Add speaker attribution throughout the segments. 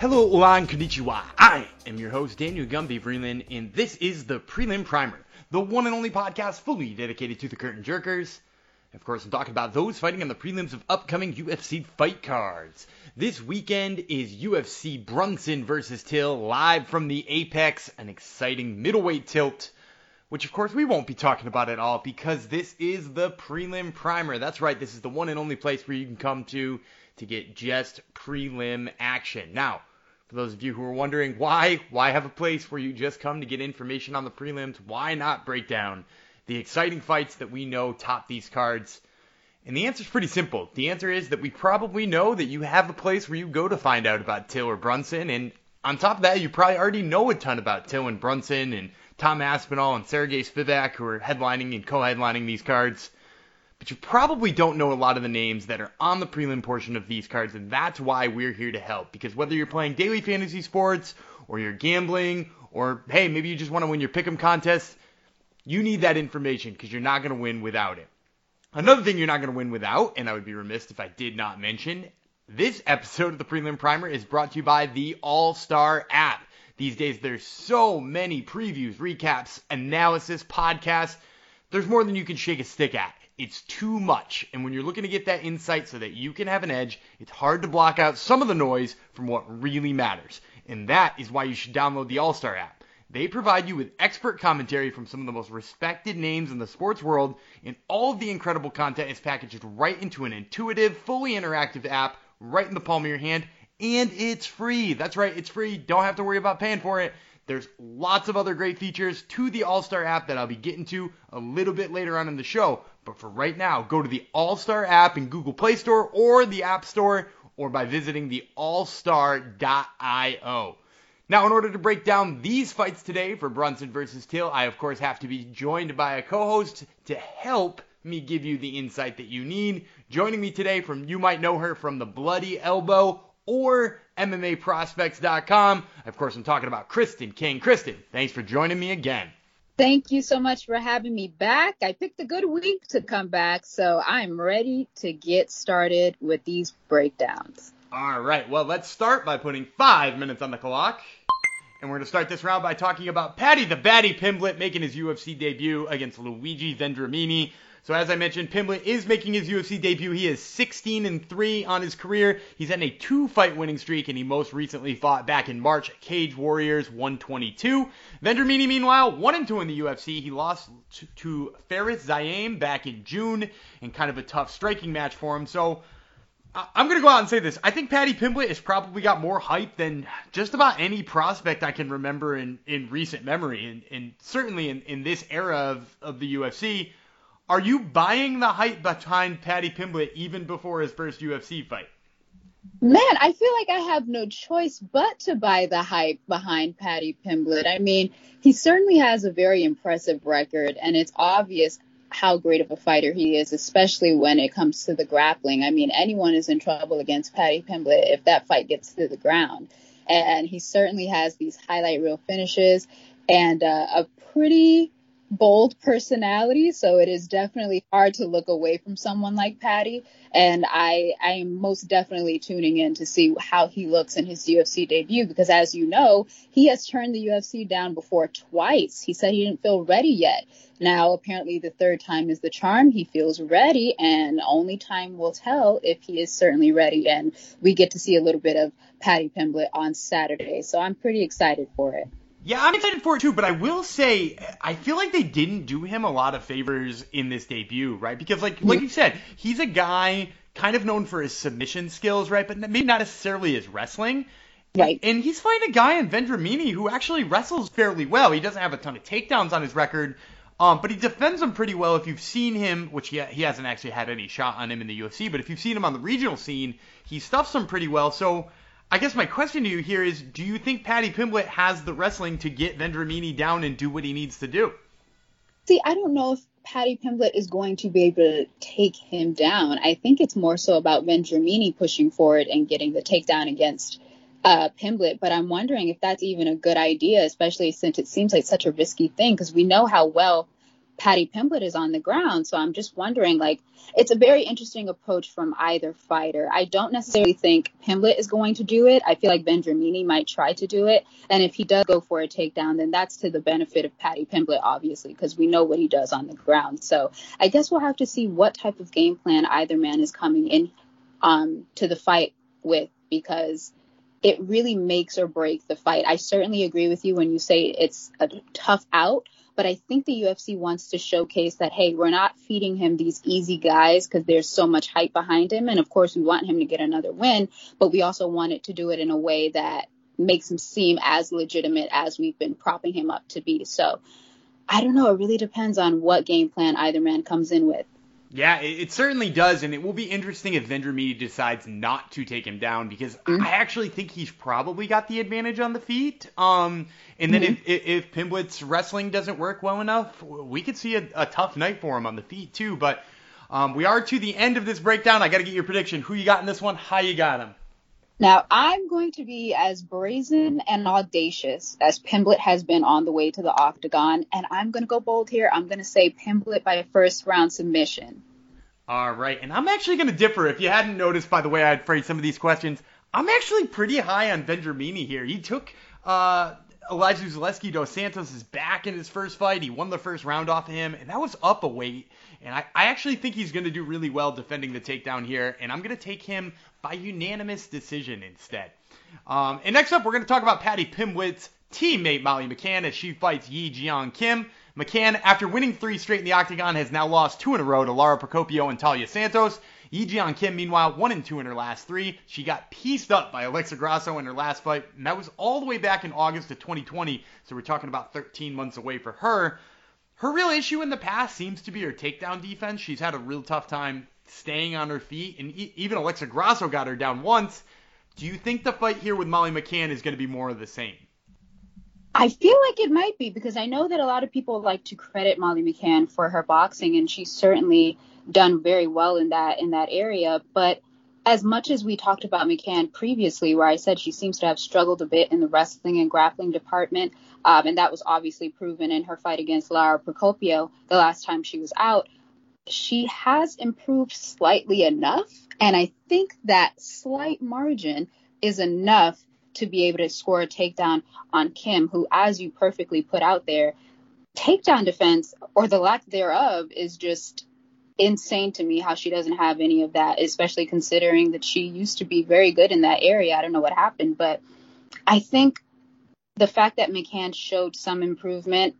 Speaker 1: Hello, hola, and konnichiwa. I am your host, Daniel Gumby Vreeland, and this is the Prelim Primer, the one and only podcast fully dedicated to the curtain jerkers. Of course, I'm talking about those fighting on the prelims of upcoming UFC fight cards. This weekend is UFC Brunson versus Till live from the Apex, an exciting middleweight tilt, which of course we won't be talking about at all because this is the prelim primer. That's right, this is the one and only place where you can come to to get just prelim action. Now, for those of you who are wondering why, why have a place where you just come to get information on the prelims? Why not break down the exciting fights that we know top these cards? And the answer is pretty simple. The answer is that we probably know that you have a place where you go to find out about Till or Brunson, and on top of that, you probably already know a ton about Till and Brunson and Tom Aspinall and Sergey Spivak, who are headlining and co-headlining these cards. But you probably don't know a lot of the names that are on the prelim portion of these cards, and that's why we're here to help. Because whether you're playing daily fantasy sports, or you're gambling, or hey, maybe you just want to win your pick'em contest, you need that information because you're not going to win without it. Another thing you're not going to win without, and I would be remiss if I did not mention, this episode of the Prelim Primer is brought to you by the All Star app. These days, there's so many previews, recaps, analysis, podcasts. There's more than you can shake a stick at. It's too much. And when you're looking to get that insight so that you can have an edge, it's hard to block out some of the noise from what really matters. And that is why you should download the All Star app. They provide you with expert commentary from some of the most respected names in the sports world, and all of the incredible content is packaged right into an intuitive, fully interactive app right in the palm of your hand, and it's free. That's right, it's free. Don't have to worry about paying for it. There's lots of other great features to the All Star app that I'll be getting to a little bit later on in the show. But for right now, go to the All Star app in Google Play Store or the App Store or by visiting the allstar.io. Now, in order to break down these fights today for Brunson versus Till, I of course have to be joined by a co-host to help me give you the insight that you need. Joining me today from you might know her from the Bloody Elbow or MMAprospects.com. Of course, I'm talking about Kristen King. Kristen, thanks for joining me again.
Speaker 2: Thank you so much for having me back. I picked a good week to come back, so I'm ready to get started with these breakdowns.
Speaker 1: All right, well, let's start by putting five minutes on the clock. And we're going to start this round by talking about Paddy the Baddy Pimblett making his UFC debut against Luigi Vendramini. So as I mentioned, Pimblett is making his UFC debut. He is 16 and 3 on his career. He's had a two-fight winning streak, and he most recently fought back in March at Cage Warriors 122. Vendramini, meanwhile, 1 and 2 in the UFC. He lost to, Fares Ziam back in June, in kind of a tough striking match for him. So I'm going to go out and say this. I think Paddy Pimblett has probably got more hype than just about any prospect I can remember in, in recent memory, and, and certainly in, in this era of, of the UFC. Are you buying the hype behind Paddy Pimblett even before his first UFC fight?
Speaker 2: Man, I feel like I have no choice but to buy the hype behind Paddy Pimblett. I mean, he certainly has a very impressive record, and it's obvious how great of a fighter he is, especially when it comes to the grappling. I mean, anyone is in trouble against Paddy Pimblett if that fight gets to the ground. And he certainly has these highlight reel finishes and uh, a pretty bold personality. So it is definitely hard to look away from someone like Paddy. And I, I am most definitely tuning in to see how he looks in his UFC debut because as you know, he has turned the UFC down before twice. He said he didn't feel ready yet. Now, apparently, the third time is the charm. He feels ready, and only time will tell if he is certainly ready. And we get to see a little bit of Paddy Pimblett on Saturday. So I'm pretty excited for it.
Speaker 1: Yeah, I'm excited for it too, but I will say I feel like they didn't do him a lot of favors in this debut, right? Because like like you said, he's a guy kind of known for his submission skills, right? But maybe not necessarily his wrestling.
Speaker 2: Right.
Speaker 1: And he's fighting a guy in Vendramini who actually wrestles fairly well. He doesn't have a ton of takedowns on his record, um, but he defends them pretty well. If you've seen him, which he, he hasn't actually had any shot on him in the UFC, but if you've seen him on the regional scene, he stuffs them pretty well. So I guess my question to you here is, do you think Paddy Pimblett has the wrestling to get Vendramini down and do what he needs to do?
Speaker 2: See, I don't know if Paddy Pimblett is going to be able to take him down. I think it's more so about Vendramini pushing forward and getting the takedown against uh, Pimblett, but I'm wondering if that's even a good idea, especially since it seems like such a risky thing because we know how well Paddy Pimblett is on the ground. So I'm just wondering, like, it's a very interesting approach from either fighter. I don't necessarily think Pimblett is going to do it. I feel like Benjamini might try to do it. And if he does go for a takedown, then that's to the benefit of Paddy Pimblett, obviously, because we know what he does on the ground. So I guess we'll have to see what type of game plan either man is coming in um, to the fight with because it really makes or breaks the fight. I certainly agree with you when you say it's a tough out, but I think the UFC wants to showcase that, hey, we're not feeding him these easy guys because there's so much hype behind him. And of course, we want him to get another win, but we also wanted to do it in a way that makes him seem as legitimate as we've been propping him up to be. So I don't know. It really depends on what game plan either man comes in with.
Speaker 1: Yeah, it, it, certainly does, and it will be interesting if Vendramini decides not to take him down because mm-hmm. I actually think he's probably got the advantage on the feet. Um, and then mm-hmm. if, if Pimblett's wrestling doesn't work well enough, we could see a, a tough night for him on the feet too. But um, we are to the end of this breakdown. I got to get your prediction. Who you got in this one? How you got him?
Speaker 2: Now, I'm going to be as brazen and audacious as Pimblett has been on the way to the octagon, and I'm going to go bold here. I'm going to say Pimblett by first round submission.
Speaker 1: All right, and I'm actually going to differ. If you hadn't noticed by the way I'd phrased some of these questions, I'm actually pretty high on Vendramini here. He took uh, Elizeu Zaleski dos Santos' back in his first fight. He won the first round off of him, and that was up a weight. And I, I actually think he's going to do really well defending the takedown here, and I'm going to take him by unanimous decision instead. Um, and next up, we're going to talk about Paddy Pimblett's teammate Molly McCann as she fights Ji Yeon Kim. McCann, after winning three straight in the octagon, has now lost two in a row to Lara Procopio and Taila Santos. Ji Yeon Kim, meanwhile, one and two in her last three. She got pieced up by Alexa Grasso in her last fight, and that was all the way back in August of 2020. So we're talking about 13 months away for her. Her real issue in the past seems to be her takedown defense. She's had a real tough time staying on her feet, and even Alexa Grasso got her down once. Do you think the fight here with Molly McCann is going to be more of the same?
Speaker 2: I feel like it might be because I know that a lot of people like to credit Molly McCann for her boxing, and she's certainly done very well in that in that area. But as much as we talked about McCann previously, where I said she seems to have struggled a bit in the wrestling and grappling department, um, and that was obviously proven in her fight against Lara Procopio the last time she was out she has improved slightly enough. And I think that slight margin is enough to be able to score a takedown on Kim, who, as you perfectly put out there, takedown defense or the lack thereof is just insane to me how she doesn't have any of that, especially considering that she used to be very good in that area. I don't know what happened, but I think the fact that McCann showed some improvement,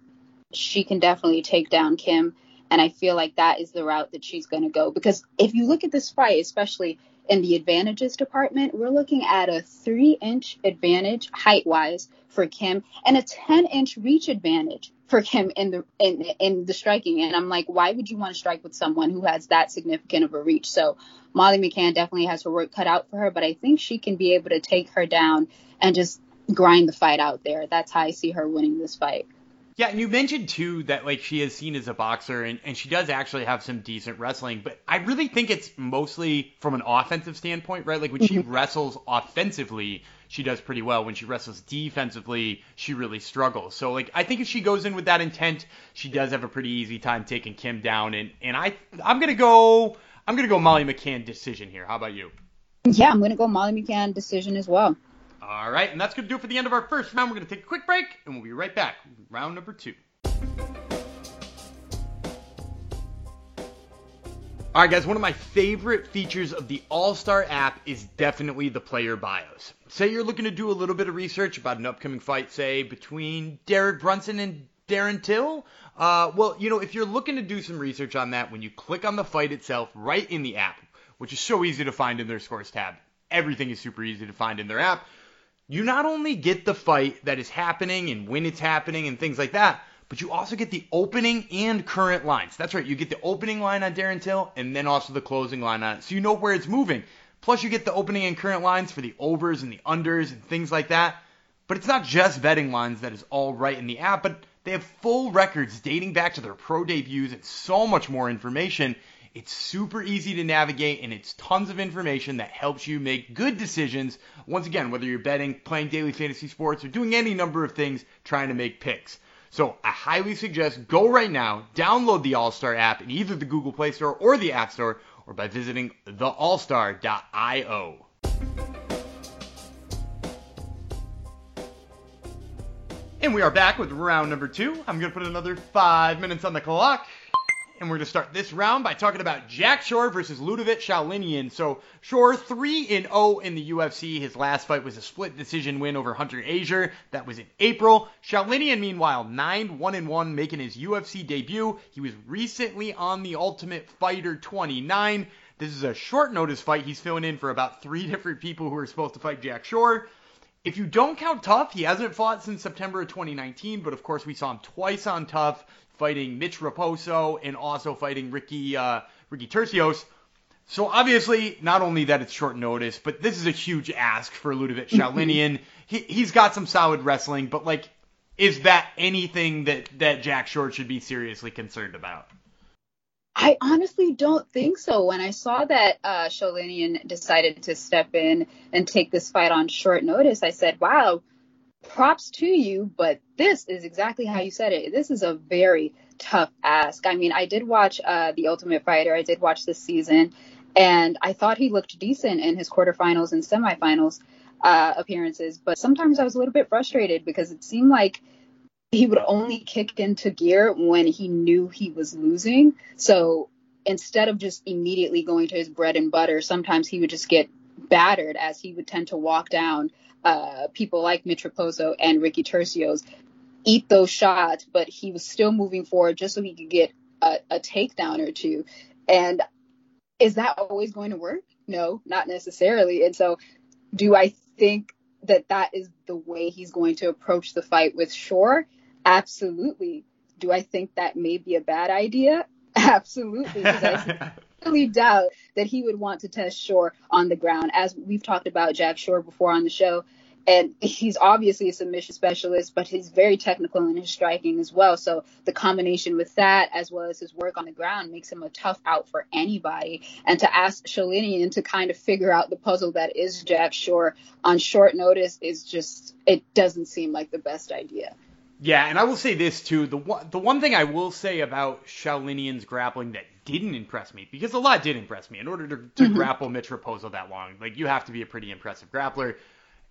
Speaker 2: she can definitely take down Kim. And I feel like that is the route that she's going to go. Because if you look at this fight, especially in the advantages department, we're looking at a three inch advantage height wise for Kim and a 10 inch reach advantage for Kim in the in, in the striking. And I'm like, why would you want to strike with someone who has that significant of a reach? So Molly McCann definitely has her work cut out for her, but I think she can be able to take her down and just grind the fight out there. That's how I see her winning this fight.
Speaker 1: Yeah, and you mentioned too that like she is seen as a boxer and, and she does actually have some decent wrestling, but I really think it's mostly from an offensive standpoint, right? Like when she mm-hmm. wrestles offensively, she does pretty well. When she wrestles defensively, she really struggles. So like I think if she goes in with that intent, she does have a pretty easy time taking Kim down and, and I I'm gonna go I'm gonna go Molly McCann decision here. How about you?
Speaker 2: Yeah, I'm gonna go Molly McCann decision as well.
Speaker 1: All right, and that's going to do it for the end of our first round. We're going to take a quick break, and we'll be right back. Round number two. All right, guys, one of my favorite features of the All Star app is definitely the player bios. Say you're looking to do a little bit of research about an upcoming fight, say, between Derek Brunson and Darren Till. Uh, well, you know, if you're looking to do some research on that, when you click on the fight itself right in the app, which is so easy to find in their scores tab, everything is super easy to find in their app you not only get the fight that is happening and when it's happening and things like that, but you also get the opening and current lines. That's right, you get the opening line on Darren Till and then also the closing line on it. So you know where it's moving. Plus, you get the opening and current lines for the overs and the unders and things like that. But it's not just betting lines that is all right in the app, but they have full records dating back to their pro debuts and so much more information. It's super easy to navigate and it's tons of information that helps you make good decisions. Once again, whether you're betting, playing daily fantasy sports, or doing any number of things trying to make picks. So I highly suggest go right now, download the All Star app in either the Google Play Store or the App Store, or by visiting theallstar.io. And we are back with round number two. I'm going to put another five minutes on the clock. And we're going to start this round by talking about Jack Shore versus Ludovic Sholinian. So Shore 3 in 0 in the UFC. His last fight was a split decision win over Hunter Azure. That was in April. Sholinian, meanwhile, 9 1 and 1, making his UFC debut. He was recently on the Ultimate Fighter 29. This is a short notice fight. He's filling in for about three different people who are supposed to fight Jack Shore. If you don't count TUF, he hasn't fought since September of 2019, but of course we saw him twice on TUF fighting Mitch Raposo and also fighting Ricky uh, Ricky Turcios. So obviously, not only that it's short notice, but this is a huge ask for Ludovic Sholinian. he he's got some solid wrestling, but like, is that anything that that Jack Shore should be seriously concerned about?
Speaker 2: I honestly don't think so. When I saw that uh, Sholinian decided to step in and take this fight on short notice, I said, "Wow, props to you, but this is exactly how you said it. This is a very tough ask. I mean, I did watch uh, The Ultimate Fighter, I did watch this season, and I thought he looked decent in his quarterfinals and semifinals uh, appearances, but sometimes I was a little bit frustrated because it seemed like he would only kick into gear when he knew he was losing. So instead of just immediately going to his bread and butter, sometimes he would just get battered as he would tend to walk down uh, people like Mitch Raposo and Ricky Turcios eat those shots, but he was still moving forward just so he could get a, a takedown or two. And is that always going to work? No, not necessarily. And so, do I think that that is the way he's going to approach the fight with Shore? Absolutely. Do I think that may be a bad idea? Absolutely. I really doubt that he would want to test Shore on the ground. As we've talked about Jack Shore before on the show, and he's obviously a submission specialist, but he's very technical in his striking as well. So the combination with that, as well as his work on the ground, makes him a tough out for anybody. And to ask Sholinian to kind of figure out the puzzle that is Jack Shore on short notice is just, it doesn't seem like the best idea.
Speaker 1: Yeah, and I will say this too. The one, the one thing I will say about Sholinian's grappling that didn't impress me, because a lot did impress me. In order to, to mm-hmm. grapple Mitch Raposo that long, like you have to be a pretty impressive grappler.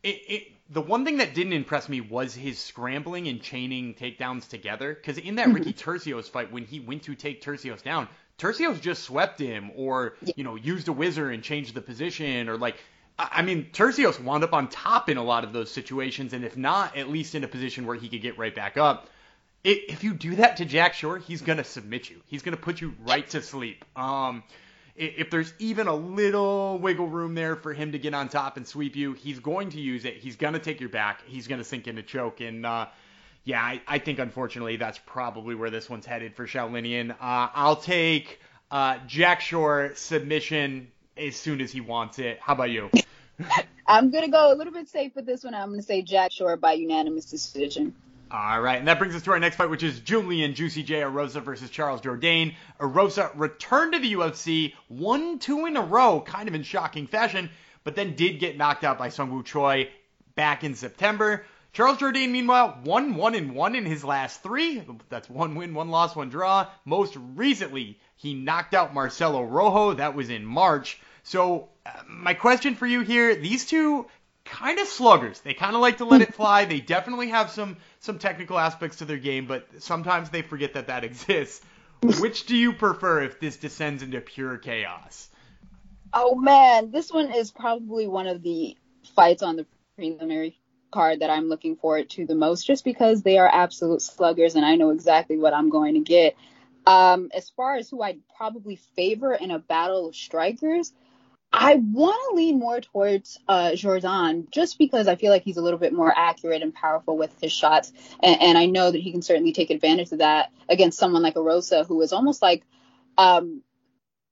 Speaker 1: It, it, the one thing that didn't impress me was his scrambling and chaining takedowns together. Because in that mm-hmm. Ricky Turcios fight, when he went to take Turcios down, Turcios just swept him, or you know, used a whizzer and changed the position, or like I mean, Turcios wound up on top in a lot of those situations, and if not, at least in a position where he could get right back up. If you do that to Jack Shore, he's gonna submit you. He's gonna put you right to sleep. Um, if there's even a little wiggle room there for him to get on top and sweep you, he's going to use it. He's gonna take your back. He's gonna sink in a choke, and uh, yeah, I, I, think unfortunately that's probably where this one's headed for Sholinian. Uh, I'll take uh, Jack Shore submission as soon as he wants it. How about you?
Speaker 2: I'm gonna go a little bit safe with this one. I'm gonna say Jack Shore by unanimous decision.
Speaker 1: All right, and that brings us to our next fight, which is Julian Juicy J Erosa versus Charles Jourdain. Erosa returned to the UFC, won two in a row, kind of in shocking fashion, but then did get knocked out by Sung Woo Choi back in September. Charles Jourdain, meanwhile, won one and one in his last three. That's one win, one loss, one draw. Most recently, he knocked out Marcelo Rojo. That was in March. So uh, my question for you here: these two kind of sluggers. They kind of like to let it fly. They definitely have some some technical aspects to their game, but sometimes they forget that that exists. Which do you prefer if this descends into pure chaos?
Speaker 2: Oh man, this one is probably one of the fights on the preliminary card that I'm looking forward to the most, just because they are absolute sluggers and I know exactly what I'm going to get. Um, as far as who I'd probably favor in a battle of strikers, I want to lean more towards uh, Jourdain just because I feel like he's a little bit more accurate and powerful with his shots. And, and I know that he can certainly take advantage of that against someone like Erosa, who is almost like um,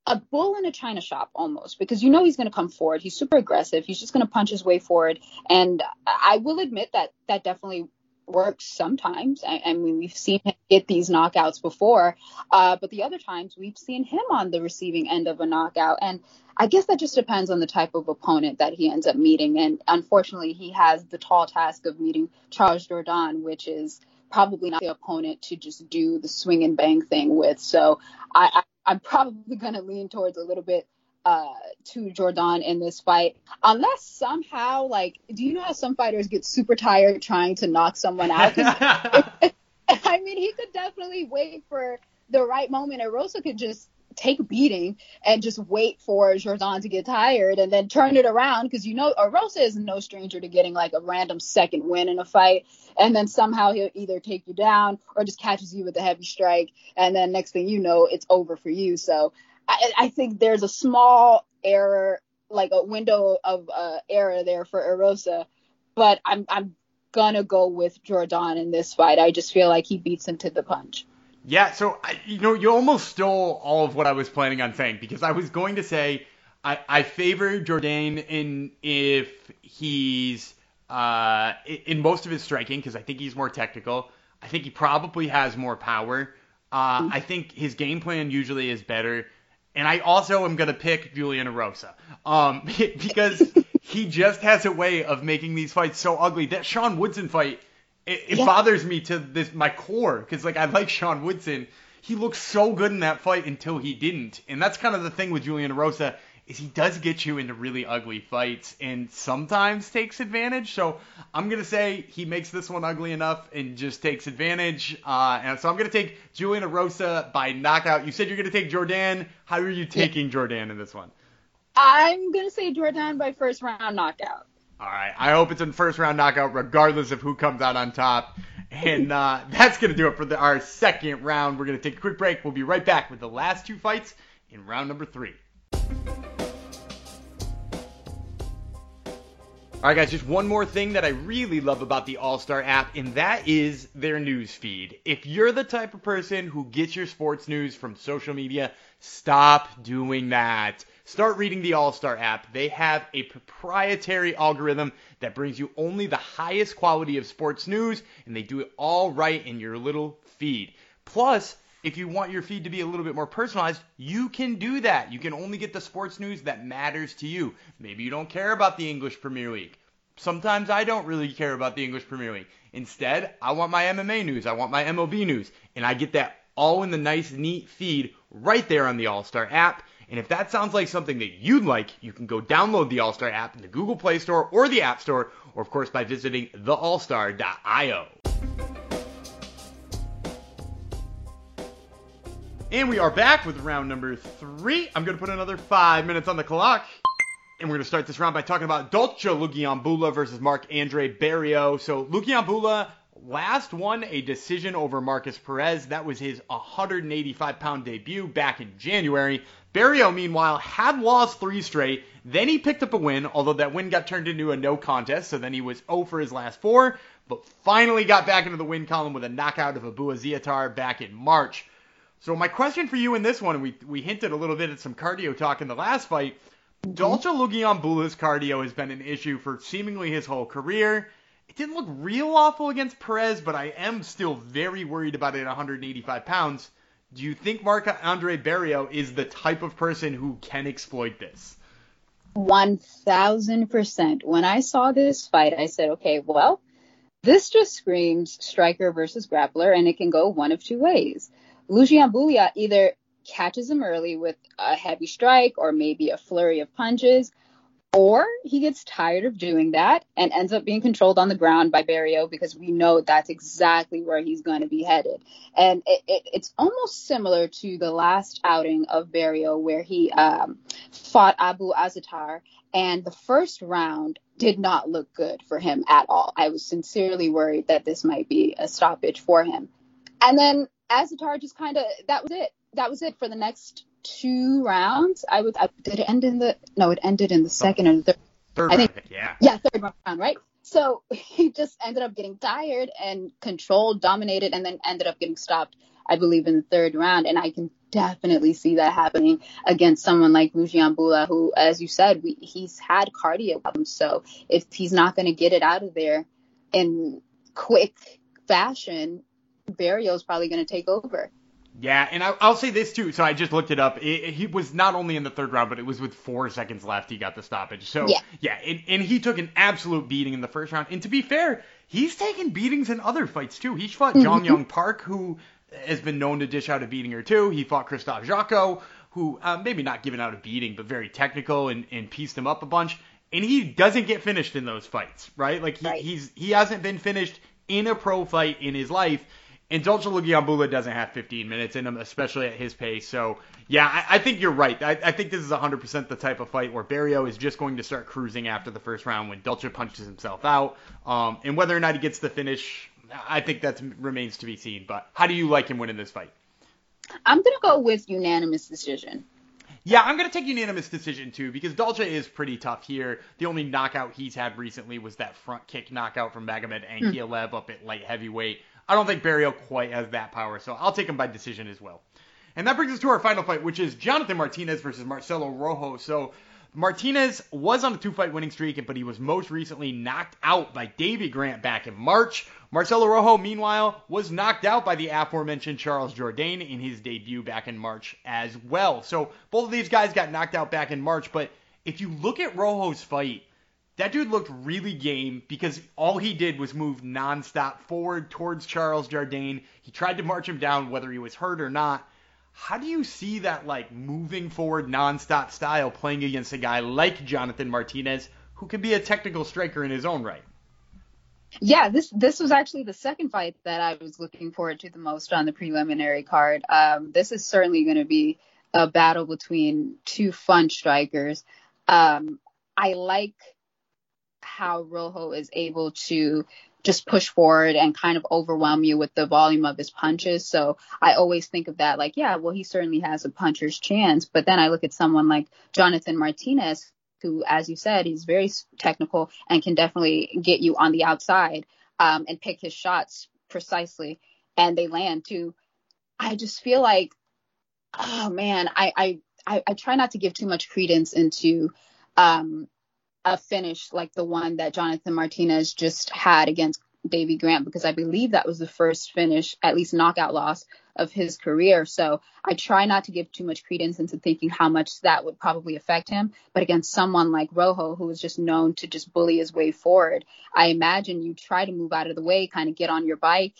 Speaker 2: a bull in a china shop almost because you know he's going to come forward. He's super aggressive. He's just going to punch his way forward. And I will admit that that definitely works sometimes. I, I, mean, we've seen him get these knockouts before, uh, but the other times we've seen him on the receiving end of a knockout. And I guess that just depends on the type of opponent that he ends up meeting. And unfortunately, he has the tall task of meeting Charles Jourdain, which is probably not the opponent to just do the swing and bang thing with. So I, I I'm probably going to lean towards a little bit uh, to Jourdain in this fight, unless somehow, like, do you know how some fighters get super tired trying to knock someone out? I mean, he could definitely wait for the right moment, and Rosa could just take a beating and just wait for Jourdain to get tired and then turn it around because you know Rosa is no stranger to getting like a random second win in a fight and then somehow he'll either take you down or just catches you with a heavy strike and then next thing you know it's over for you. So I, I think there's a small error like a window of uh, error there for Erosa, but I'm I'm gonna go with Jourdain in this fight. I just feel like he beats him to the punch.
Speaker 1: Yeah, so you know, you almost stole all of what I was planning on saying because I was going to say I, I favor Jourdain in if he's uh, in most of his striking because I think he's more technical. I think he probably has more power. Uh, mm-hmm. I think his game plan usually is better. And I also am going to pick Julian Erosa um, because he just has a way of making these fights so ugly. That Sean Woodson fight it, it yeah. bothers me to this my core because like I like Sean Woodson. He looked so good in that fight until he didn't, and that's kind of the thing with Julian Erosa is he does get you into really ugly fights and sometimes takes advantage. So I'm gonna say he makes this one ugly enough and just takes advantage. Uh, and so I'm gonna take Julian Erosa by knockout. You said you're gonna take Jourdain. How are you taking yeah. Jourdain in this one?
Speaker 2: I'm gonna say Jourdain by first round knockout.
Speaker 1: All right. I hope it's in first round knockout, regardless of who comes out on top. And uh, that's going to do it for the, our second round. We're going to take a quick break. We'll be right back with the last two fights in round number three. All right, guys, just one more thing that I really love about the All Star app, and that is their news feed. If you're the type of person who gets your sports news from social media, stop doing that. Start reading the All Star app. They have a proprietary algorithm that brings you only the highest quality of sports news, and they do it all right in your little feed. Plus, if you want your feed to be a little bit more personalized, you can do that. You can only get the sports news that matters to you. Maybe you don't care about the English Premier League. Sometimes I don't really care about the English Premier League. Instead, I want my MMA news, I want my MLB news, and I get that all in the nice, neat feed right there on the All Star app. And if that sounds like something that you'd like, you can go download the All-Star app in the Google Play Store or the App Store, or of course by visiting theallstar.io. And we are back with round number three. I'm going to put another five minutes on the clock. And we're going to start this round by talking about Dalcha Lungiambula versus Marc Andre Barriault. So Lungiambula last won a decision over Markus Perez. That was his 185 pound debut back in January. Barriault, meanwhile, had lost three straight. Then he picked up a win, although that win got turned into a no contest, so then he was 0 for his last four, but finally got back into the win column with a knockout of Abu Azaitar back in March. So my question for you in this one, we, we hinted a little bit at some cardio talk in the last fight. Mm-hmm. Dalcha Lungiambula's cardio has been an issue for seemingly his whole career. It didn't look real awful against Perez, but I am still very worried about it at 185 pounds. Do you think Marc Andre Barriault is the type of person who can exploit this?
Speaker 2: 1000%. When I saw this fight, I said, okay, well, this just screams striker versus grappler, and it can go one of two ways. Lungiambula either catches him early with a heavy strike or maybe a flurry of punches, or he gets tired of doing that and ends up being controlled on the ground by Barriault because we know that's exactly where he's going to be headed. And it, it, it's almost similar to the last outing of Barriault where he um, fought Abu Azaitar. And the first round did not look good for him at all. I was sincerely worried that this might be a stoppage for him. And then Azaitar just kind of, that was it. That was it for the next two rounds. I would. I, did it end in the? No, it ended in the oh. second or the third.
Speaker 1: Third
Speaker 2: I think,
Speaker 1: round, yeah.
Speaker 2: Yeah, third round, right? So he just ended up getting tired and controlled, dominated, and then ended up getting stopped. I believe in the third round, and I can definitely see that happening against someone like Lungiambula, who, as you said, we, he's had cardio problems. So if he's not going to get it out of there in quick fashion, Barriault's probably going to take over.
Speaker 1: Yeah, and I, will say this too. So I just looked it up. It, it, he was not only in the third round, but it was with four seconds left. He got the stoppage. So
Speaker 2: yeah,
Speaker 1: yeah and, and he took an absolute beating in the first round. And to be fair, he's taken beatings in other fights too. He fought mm-hmm. Jun Yong Park, who has been known to dish out a beating or two. He fought Krzysztof Jotko, who uh, maybe not given out a beating, but very technical and, and pieced him up a bunch. And he doesn't get finished in those fights, right? Like he, right. he's he hasn't been finished in a pro fight in his life. And Dalcha Lungiambula doesn't have 15 minutes in him, especially at his pace. So, yeah, I, I think you're right. I, I, think this is 100% the type of fight where Barriault is just going to start cruising after the first round when Dalcha punches himself out. Um, and whether or not he gets the finish, I think that remains to be seen. But how do you like him winning this fight?
Speaker 2: I'm going to go with unanimous decision.
Speaker 1: Yeah, I'm going to take unanimous decision too because Dalcha is pretty tough here. The only knockout he's had recently was that front kick knockout from Magomed Ankalaev mm. up at light heavyweight. I don't think Barriault quite has that power, so I'll take him by decision as well. And that brings us to our final fight, which is Jonathan Martinez versus Marcelo Rojo. So Martinez was on a two-fight winning streak, but he was most recently knocked out by Davy Grant back in March. Marcelo Rojo, meanwhile, was knocked out by the aforementioned Charles Jourdain in his debut back in March as well. So both of these guys got knocked out back in March, but if you look at Rojo's fight, that dude looked really game because all he did was move nonstop forward towards Charles Jourdain. He tried to march him down whether he was hurt or not. How do you see that like moving forward nonstop style playing against a guy like Jonathan Martinez who can be a technical striker in his own right?
Speaker 2: Yeah, this this was actually the second fight that I was looking forward to the most on the preliminary card. Um, this is certainly going to be a battle between two fun strikers. Um, I like how Rojo is able to just push forward and kind of overwhelm you with the volume of his punches. So I always think of that like, yeah, well, he certainly has a puncher's chance. But then I look at someone like Jonathan Martinez, who, as you said, he's very technical and can definitely get you on the outside um, and pick his shots precisely, and they land too. I just feel like, oh man, I I I, I try not to give too much credence into um, a finish like the one that Jonathan Martinez just had against Davy Grant because I believe that was the first finish, at least knockout loss of his career. So I try not to give too much credence into thinking how much that would probably affect him. But against someone like Rojo, who is just known to just bully his way forward, I imagine you try to move out of the way, kind of get on your bike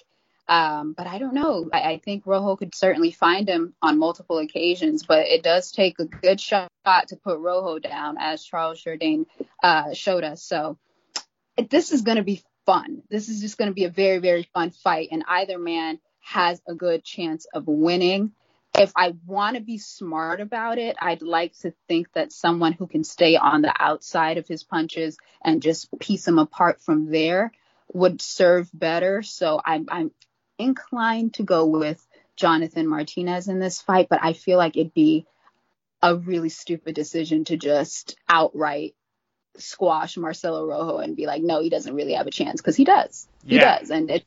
Speaker 2: um, but I don't know. I, I, think Rojo could certainly find him on multiple occasions, but it does take a good shot to put Rojo down, as Charles Jourdain uh, showed us. So this is going to be fun. This is just going to be a very, very fun fight, and either man has a good chance of winning. If I want to be smart about it, I'd like to think that someone who can stay on the outside of his punches and just piece them apart from there would serve better. So I'm I'm inclined to go with Jonathan Martinez in this fight, but I feel like it'd be a really stupid decision to just outright squash Marcelo Rojo and be like, no, he doesn't really have a chance because he does. He yeah. does, and it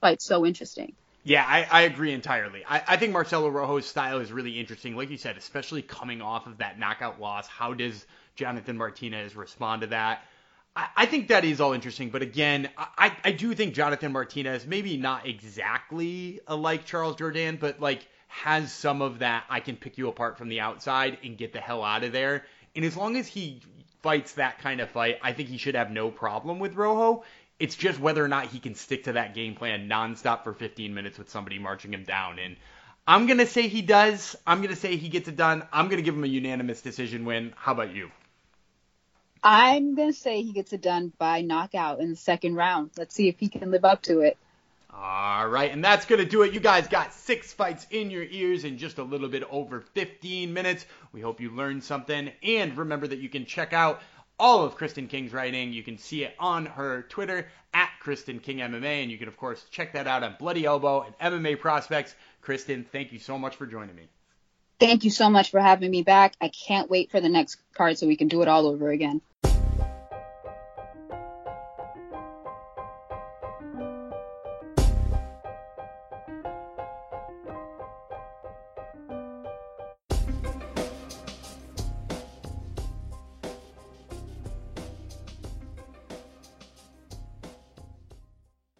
Speaker 2: fight's so interesting.
Speaker 1: Yeah, I, I agree entirely. I, I think Marcelo Rojo's style is really interesting, like you said, especially coming off of that knockout loss. How does Jonathan Martinez respond to that? I, think that is all interesting, but again, I, I do think Jonathan Martinez, maybe not exactly like Charles Jourdain, but like has some of that I can pick you apart from the outside and get the hell out of there. And as long as he fights that kind of fight, I think he should have no problem with Rojo. It's just whether or not he can stick to that game plan nonstop for 15 minutes with somebody marching him down. And I'm going to say he does. I'm going to say he gets it done. I'm going to give him a unanimous decision win. How about you?
Speaker 2: I'm gonna say he gets it done by knockout in the second round. Let's see if he can live up to it.
Speaker 1: All right, and that's going to do it. You guys got six fights in your ears in just a little bit over 15 minutes. We hope you learned something. And remember that you can check out all of Kristen King's writing. You can see it on her Twitter at Kristen King MMA. And you can, of course, check that out on Bloody Elbow and MMA Prospects. Kristen, thank you so much for joining me.
Speaker 2: Thank you so much for having me back. I can't wait for the next card so we can do it all over again.